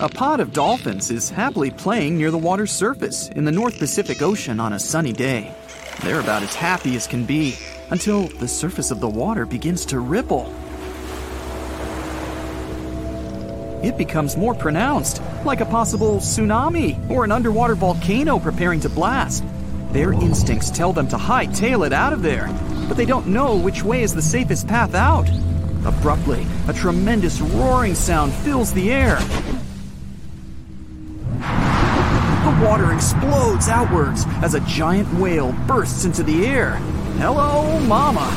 A pod of dolphins is happily playing near the water's surface in the North Pacific Ocean on a sunny day. They're about as happy as can be until the surface of the water begins to ripple. It becomes more pronounced, like a possible tsunami or an underwater volcano preparing to blast. Their instincts tell them to hightail it out of there, but they don't know which way is the safest path out. Abruptly, a tremendous roaring sound fills the air. The water explodes outwards as a giant whale bursts into the air. Hello, Mama!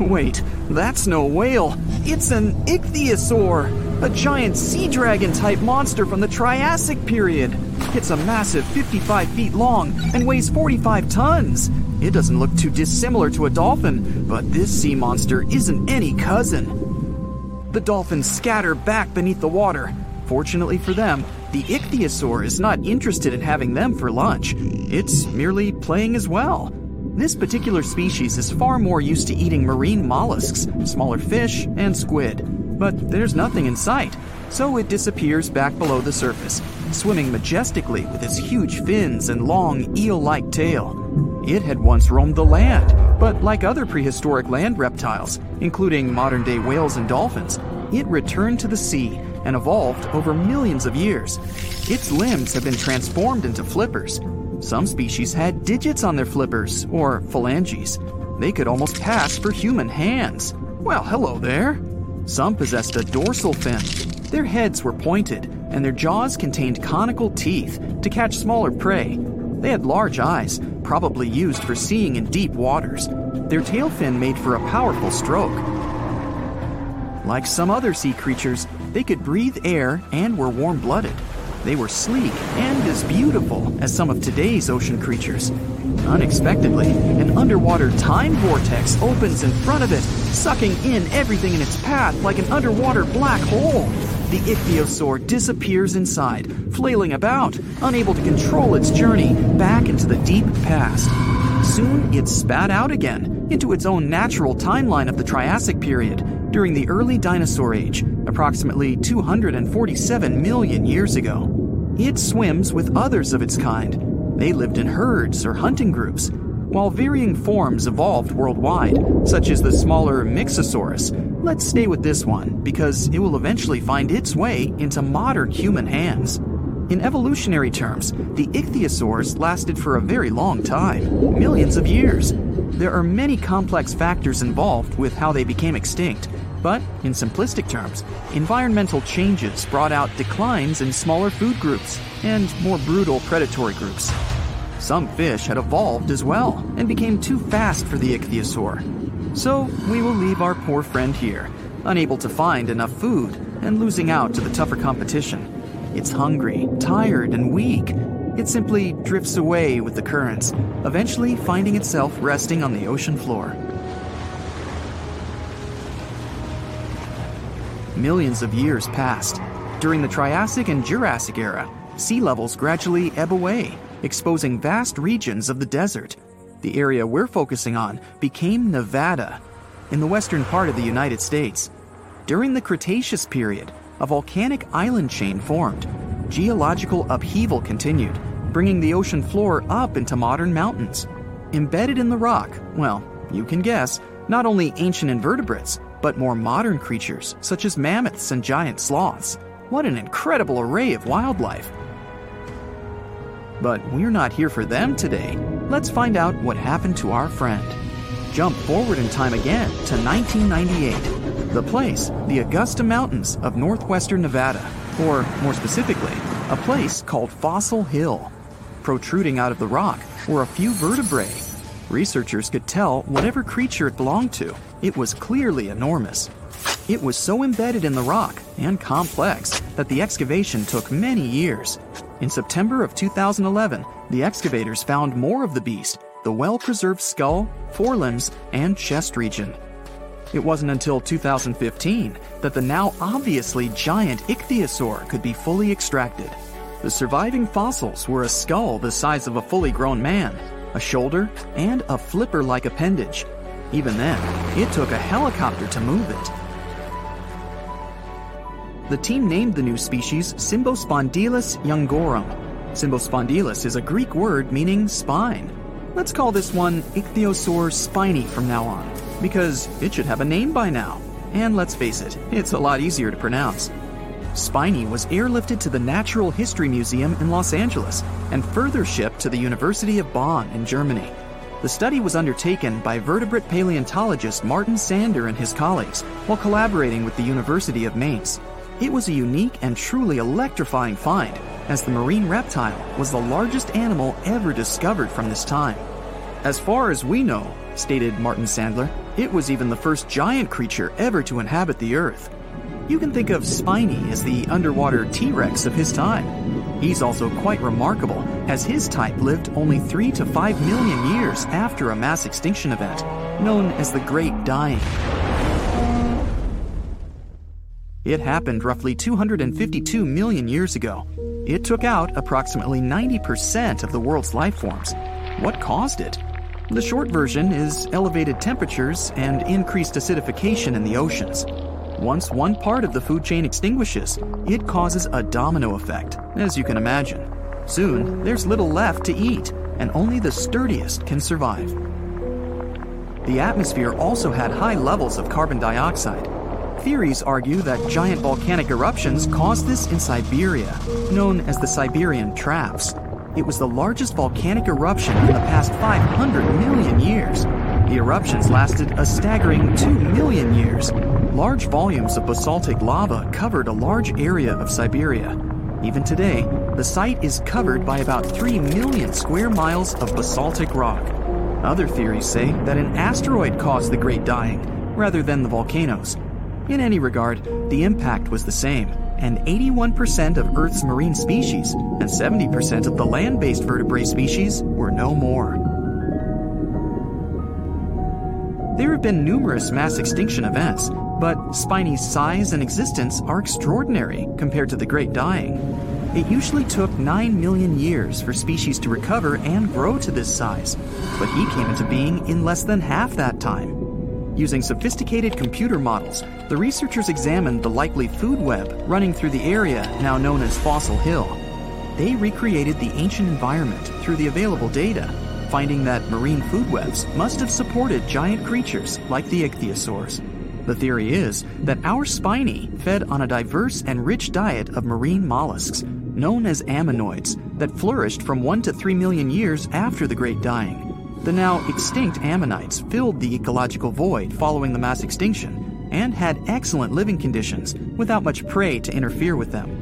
Wait, that's no whale. It's an ichthyosaur, a giant sea dragon type monster from the Triassic period. It's a massive 55 feet long and weighs 45 tons. It doesn't look too dissimilar to a dolphin, but this sea monster isn't any cousin. The dolphins scatter back beneath the water. Fortunately for them, the ichthyosaur is not interested in having them for lunch. It's merely playing as well. This particular species is far more used to eating marine mollusks, smaller fish, and squid. But there's nothing in sight, so it disappears back below the surface, swimming majestically with its huge fins and long eel like tail. It had once roamed the land, but like other prehistoric land reptiles, including modern day whales and dolphins, it returned to the sea and evolved over millions of years. Its limbs have been transformed into flippers. Some species had digits on their flippers, or phalanges. They could almost pass for human hands. Well, hello there. Some possessed a dorsal fin. Their heads were pointed, and their jaws contained conical teeth to catch smaller prey. They had large eyes, probably used for seeing in deep waters. Their tail fin made for a powerful stroke. Like some other sea creatures, they could breathe air and were warm blooded. They were sleek and as beautiful as some of today's ocean creatures. Unexpectedly, an underwater time vortex opens in front of it, sucking in everything in its path like an underwater black hole. The ichthyosaur disappears inside, flailing about, unable to control its journey back into the deep past. Soon it's spat out again into its own natural timeline of the Triassic period during the early dinosaur age, approximately 247 million years ago. It swims with others of its kind. They lived in herds or hunting groups. While varying forms evolved worldwide, such as the smaller Mixosaurus, let's stay with this one because it will eventually find its way into modern human hands. In evolutionary terms, the ichthyosaurs lasted for a very long time millions of years. There are many complex factors involved with how they became extinct, but in simplistic terms, environmental changes brought out declines in smaller food groups and more brutal predatory groups. Some fish had evolved as well and became too fast for the ichthyosaur. So we will leave our poor friend here, unable to find enough food and losing out to the tougher competition. It's hungry, tired, and weak. It simply drifts away with the currents, eventually finding itself resting on the ocean floor. Millions of years passed. During the Triassic and Jurassic era, sea levels gradually ebb away, exposing vast regions of the desert. The area we're focusing on became Nevada, in the western part of the United States. During the Cretaceous period, a volcanic island chain formed. Geological upheaval continued, bringing the ocean floor up into modern mountains. Embedded in the rock, well, you can guess, not only ancient invertebrates, but more modern creatures such as mammoths and giant sloths. What an incredible array of wildlife! But we're not here for them today. Let's find out what happened to our friend. Jump forward in time again to 1998. The place, the Augusta Mountains of northwestern Nevada, or more specifically, a place called Fossil Hill. Protruding out of the rock were a few vertebrae. Researchers could tell whatever creature it belonged to, it was clearly enormous. It was so embedded in the rock and complex that the excavation took many years. In September of 2011, the excavators found more of the beast the well preserved skull, forelimbs, and chest region. It wasn't until 2015 that the now obviously giant ichthyosaur could be fully extracted. The surviving fossils were a skull the size of a fully grown man, a shoulder, and a flipper like appendage. Even then, it took a helicopter to move it. the team named the new species Cymbospondylus youngorum. Cymbospondylus is a Greek word meaning spine. Let's call this one Ichthyosaur spiny from now on, because it should have a name by now. And let's face it, it's a lot easier to pronounce. Spiny was airlifted to the Natural History Museum in Los Angeles and further shipped to the University of Bonn in Germany. The study was undertaken by vertebrate paleontologist Martin Sander and his colleagues while collaborating with the University of Mainz. It was a unique and truly electrifying find, as the marine reptile was the largest animal ever discovered from this time. As far as we know, stated Martin Sander, it was even the first giant creature ever to inhabit the Earth. You can think of Spiny as the underwater T Rex of his time. He's also quite remarkable, as his type lived only 3 to 5 million years after a mass extinction event, known as the Great Dying. It happened roughly 252 million years ago. It took out approximately 90% of the world's life forms. What caused it? The short version is elevated temperatures and increased acidification in the oceans. Once one part of the food chain extinguishes, it causes a domino effect, as you can imagine. Soon, there's little left to eat, and only the sturdiest can survive. The atmosphere also had high levels of carbon dioxide. Theories argue that giant volcanic eruptions caused this in Siberia, known as the Siberian Traps. It was the largest volcanic eruption in the past 500 million years. The eruptions lasted a staggering 2 million years. Large volumes of basaltic lava covered a large area of Siberia. Even today, the site is covered by about 3 million square miles of basaltic rock. Other theories say that an asteroid caused the Great Dying, rather than the volcanoes. In any regard, the impact was the same, and 81% of Earth's marine species and 70% of the land based vertebrate species were no more. There have been numerous mass extinction events, but Spiny's size and existence are extraordinary compared to the Great Dying. It usually took 9 million years for species to recover and grow to this size, but he came into being in less than half that time. Using sophisticated computer models, the researchers examined the likely food web running through the area now known as Fossil Hill. They recreated the ancient environment through the available data, finding that marine food webs must have supported giant creatures like the ichthyosaurs. The theory is that our spiny fed on a diverse and rich diet of marine mollusks, known as ammonoids, that flourished from 1 to 3 million years after the Great Dying. The now extinct ammonites filled the ecological void following the mass extinction and had excellent living conditions without much prey to interfere with them.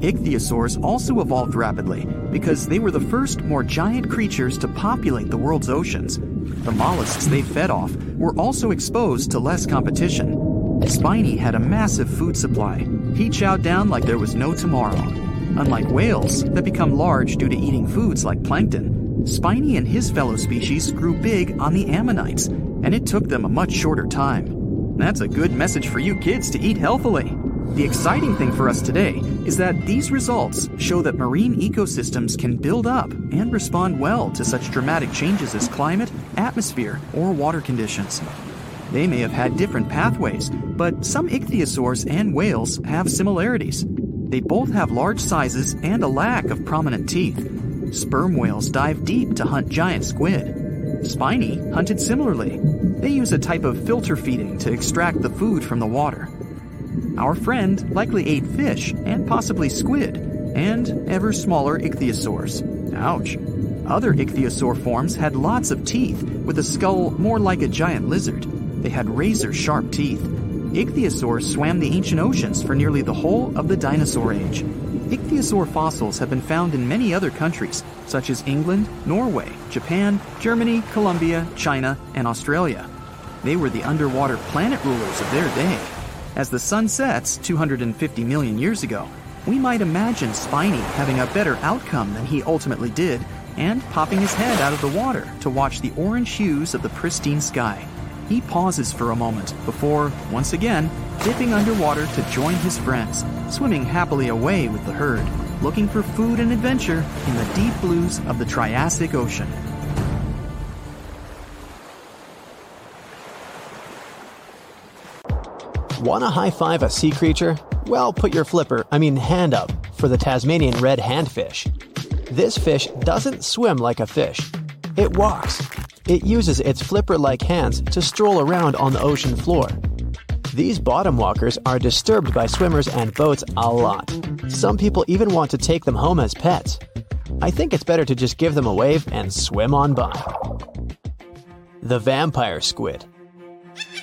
Ichthyosaurs also evolved rapidly because they were the first more giant creatures to populate the world's oceans. The mollusks they fed off were also exposed to less competition. Spiny had a massive food supply. He chowed down like there was no tomorrow. Unlike whales that become large due to eating foods like plankton, Spiny and his fellow species grew big on the ammonites, and it took them a much shorter time. That's a good message for you kids to eat healthily. The exciting thing for us today is that these results show that marine ecosystems can build up and respond well to such dramatic changes as climate, atmosphere, or water conditions. They may have had different pathways, but some ichthyosaurs and whales have similarities. They both have large sizes and a lack of prominent teeth. Sperm whales dive deep to hunt giant squid. Spiny hunted similarly. They use a type of filter feeding to extract the food from the water. Our friend likely ate fish and possibly squid, and ever smaller ichthyosaurs. Ouch. Other ichthyosaur forms had lots of teeth, with a skull more like a giant lizard. They had razor sharp teeth. Ichthyosaurs swam the ancient oceans for nearly the whole of the dinosaur age. Ichthyosaur fossils have been found in many other countries, such as England, Norway, Japan, Germany, Colombia, China, and Australia. They were the underwater planet rulers of their day. As the sun sets 250 million years ago, we might imagine Spiny having a better outcome than he ultimately did and popping his head out of the water to watch the orange hues of the pristine sky. He pauses for a moment before, once again, dipping underwater to join his friends, swimming happily away with the herd, looking for food and adventure in the deep blues of the Triassic Ocean. Want to high five a sea creature? Well, put your flipper, I mean hand up, for the Tasmanian red handfish. This fish doesn't swim like a fish. It walks. It uses its flipper like hands to stroll around on the ocean floor. These bottom walkers are disturbed by swimmers and boats a lot. Some people even want to take them home as pets. I think it's better to just give them a wave and swim on by. The vampire squid.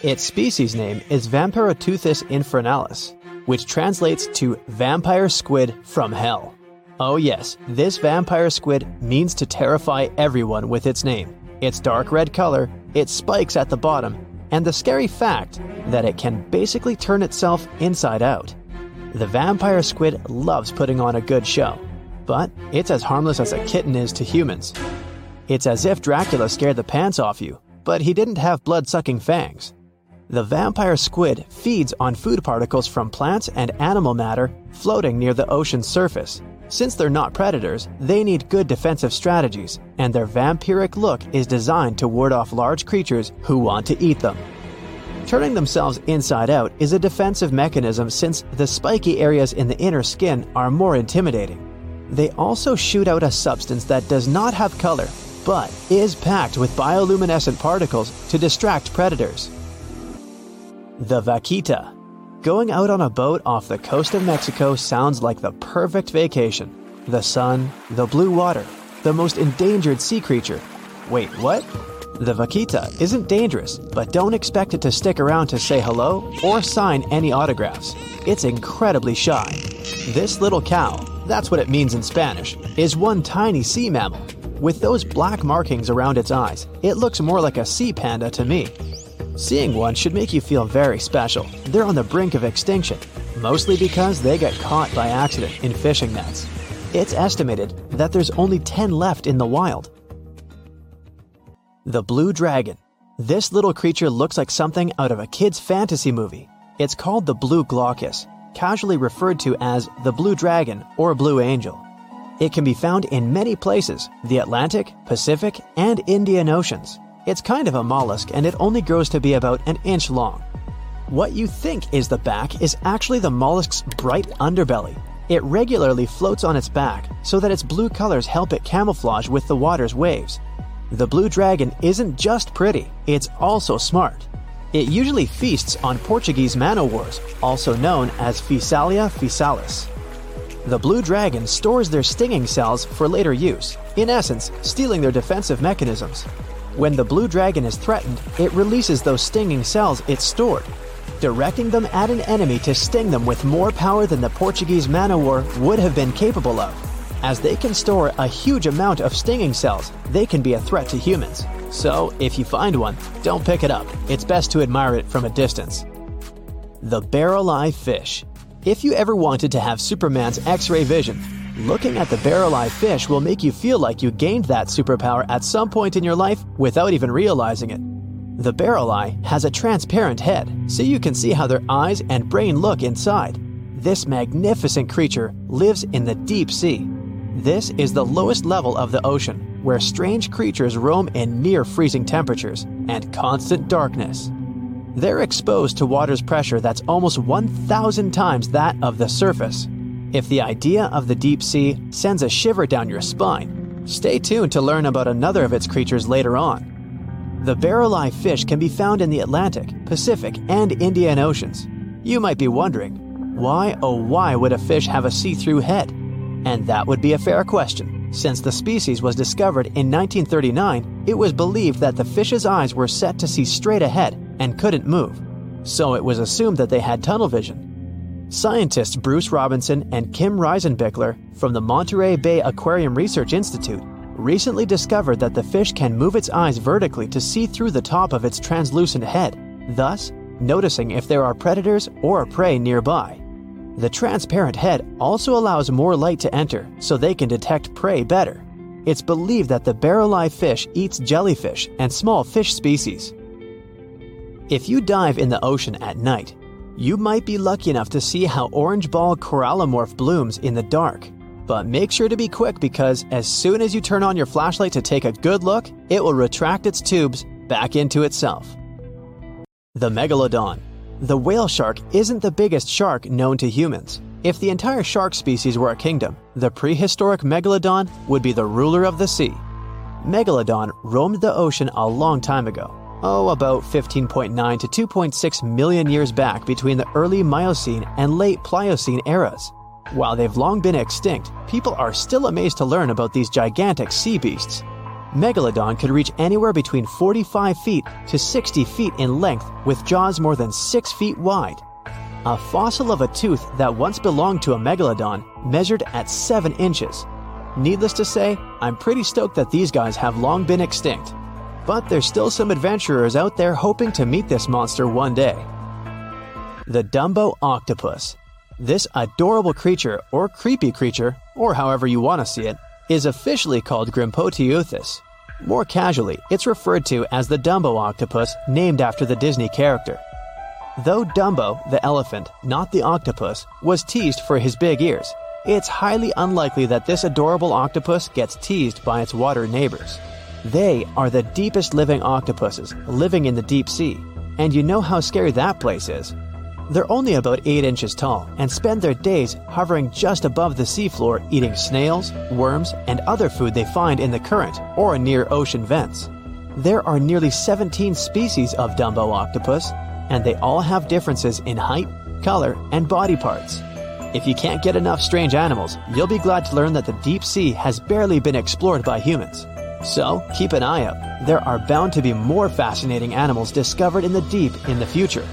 Its species name is Vampiroteuthis infernalis, which translates to vampire squid from hell. Oh, yes, this vampire squid means to terrify everyone with its name, its dark red color, its spikes at the bottom, and the scary fact that it can basically turn itself inside out. The vampire squid loves putting on a good show, but it's as harmless as a kitten is to humans. It's as if Dracula scared the pants off you, but he didn't have blood sucking fangs. The vampire squid feeds on food particles from plants and animal matter floating near the ocean's surface. Since they're not predators, they need good defensive strategies, and their vampiric look is designed to ward off large creatures who want to eat them. Turning themselves inside out is a defensive mechanism since the spiky areas in the inner skin are more intimidating. They also shoot out a substance that does not have color, but is packed with bioluminescent particles to distract predators. The vaquita. Going out on a boat off the coast of Mexico sounds like the perfect vacation. The sun, the blue water, the most endangered sea creature. Wait, what? The vaquita isn't dangerous, but don't expect it to stick around to say hello or sign any autographs. It's incredibly shy. This little cow, that's what it means in Spanish, is one tiny sea mammal. With those black markings around its eyes, it looks more like a sea panda to me. Seeing one should make you feel very special. They're on the brink of extinction, mostly because they got caught by accident in fishing nets. It's estimated that there's only 10 left in the wild. The Blue Dragon. This little creature looks like something out of a kid's fantasy movie. It's called the Blue Glaucus, casually referred to as the Blue Dragon or Blue Angel. It can be found in many places the Atlantic, Pacific, and Indian Oceans. It's kind of a mollusk and it only grows to be about an inch long. What you think is the back is actually the mollusk's bright underbelly. It regularly floats on its back so that its blue colors help it camouflage with the water's waves. The blue dragon isn't just pretty, it's also smart. It usually feasts on Portuguese man-o'-wars, also known as Physalia physalis. The blue dragon stores their stinging cells for later use, in essence, stealing their defensive mechanisms. When the blue dragon is threatened, it releases those stinging cells it stored, directing them at an enemy to sting them with more power than the Portuguese man-o'-war would have been capable of. As they can store a huge amount of stinging cells, they can be a threat to humans. So, if you find one, don't pick it up. It's best to admire it from a distance. The barrel eye fish. If you ever wanted to have Superman's X ray vision, Looking at the barrel eye fish will make you feel like you gained that superpower at some point in your life without even realizing it. The barrel eye has a transparent head, so you can see how their eyes and brain look inside. This magnificent creature lives in the deep sea. This is the lowest level of the ocean, where strange creatures roam in near freezing temperatures and constant darkness. They're exposed to water's pressure that's almost 1,000 times that of the surface. If the idea of the deep sea sends a shiver down your spine, stay tuned to learn about another of its creatures later on. The barrel eye fish can be found in the Atlantic, Pacific, and Indian Oceans. You might be wondering, why oh why would a fish have a see through head? And that would be a fair question. Since the species was discovered in 1939, it was believed that the fish's eyes were set to see straight ahead and couldn't move. So it was assumed that they had tunnel vision. Scientists Bruce Robinson and Kim Reisenbichler from the Monterey Bay Aquarium Research Institute recently discovered that the fish can move its eyes vertically to see through the top of its translucent head, thus, noticing if there are predators or prey nearby. The transparent head also allows more light to enter so they can detect prey better. It's believed that the barrel eye fish eats jellyfish and small fish species. If you dive in the ocean at night, you might be lucky enough to see how orange ball corallimorph blooms in the dark. But make sure to be quick because as soon as you turn on your flashlight to take a good look, it will retract its tubes back into itself. The Megalodon. The whale shark isn't the biggest shark known to humans. If the entire shark species were a kingdom, the prehistoric megalodon would be the ruler of the sea. Megalodon roamed the ocean a long time ago. Oh, about 15.9 to 2.6 million years back between the early Miocene and late Pliocene eras. While they've long been extinct, people are still amazed to learn about these gigantic sea beasts. Megalodon could reach anywhere between 45 feet to 60 feet in length with jaws more than 6 feet wide. A fossil of a tooth that once belonged to a megalodon measured at 7 inches. Needless to say, I'm pretty stoked that these guys have long been extinct. But there's still some adventurers out there hoping to meet this monster one day. The Dumbo Octopus. This adorable creature, or creepy creature, or however you want to see it, is officially called Grimpoteuthis. More casually, it's referred to as the Dumbo octopus, named after the Disney character. Though Dumbo, the elephant, not the octopus, was teased for his big ears, it's highly unlikely that this adorable octopus gets teased by its water neighbors. They are the deepest living octopuses living in the deep sea, and you know how scary that place is. They're only about 8 inches tall and spend their days hovering just above the seafloor eating snails, worms, and other food they find in the current or near ocean vents. There are nearly 17 species of Dumbo octopus, and they all have differences in height, color, and body parts. If you can't get enough strange animals, you'll be glad to learn that the deep sea has barely been explored by humans. So, keep an eye out. There are bound to be more fascinating animals discovered in the deep in the future.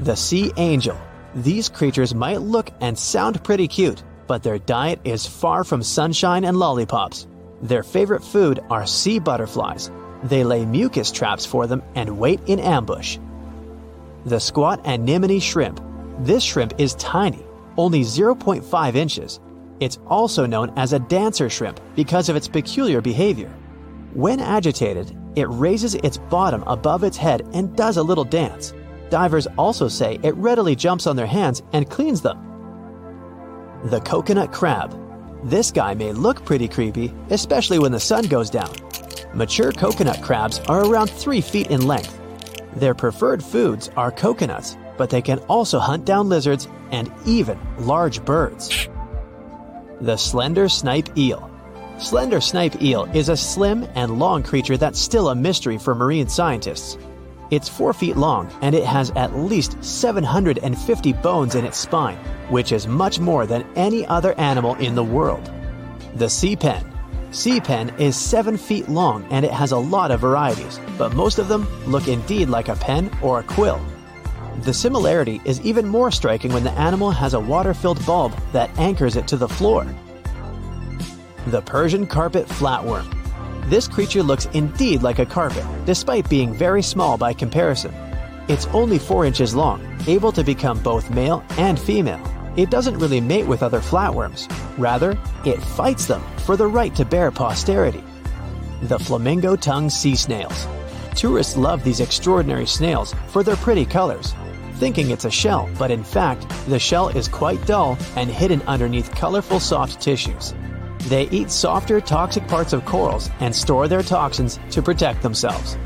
The Sea Angel. These creatures might look and sound pretty cute, but their diet is far from sunshine and lollipops. Their favorite food are sea butterflies. They lay mucus traps for them and wait in ambush. The squat anemone shrimp. This shrimp is tiny, only 0.5 inches. It's also known as a dancer shrimp because of its peculiar behavior. When agitated, it raises its bottom above its head and does a little dance. Divers also say it readily jumps on their hands and cleans them. The coconut crab. This guy may look pretty creepy, especially when the sun goes down. Mature coconut crabs are around 3 feet in length. Their preferred foods are coconuts, but they can also hunt down lizards and even large birds. The slender snipe eel. Slender snipe eel is a slim and long creature that's still a mystery for marine scientists. It's 4 feet long and it has at least 750 bones in its spine, which is much more than any other animal in the world. The sea pen. Sea pen is 7 feet long and it has a lot of varieties, but most of them look indeed like a pen or a quill. The similarity is even more striking when the animal has a water filled bulb that anchors it to the floor. The Persian carpet flatworm. This creature looks indeed like a carpet, despite being very small by comparison. It's only 4 inches long, able to become both male and female. It doesn't really mate with other flatworms. Rather, it fights them for the right to bear posterity. The flamingo tongue sea snails. Tourists love these extraordinary snails for their pretty colors, thinking it's a shell, but in fact, the shell is quite dull and hidden underneath colorful soft tissues. They eat softer, toxic parts of corals and store their toxins to protect themselves.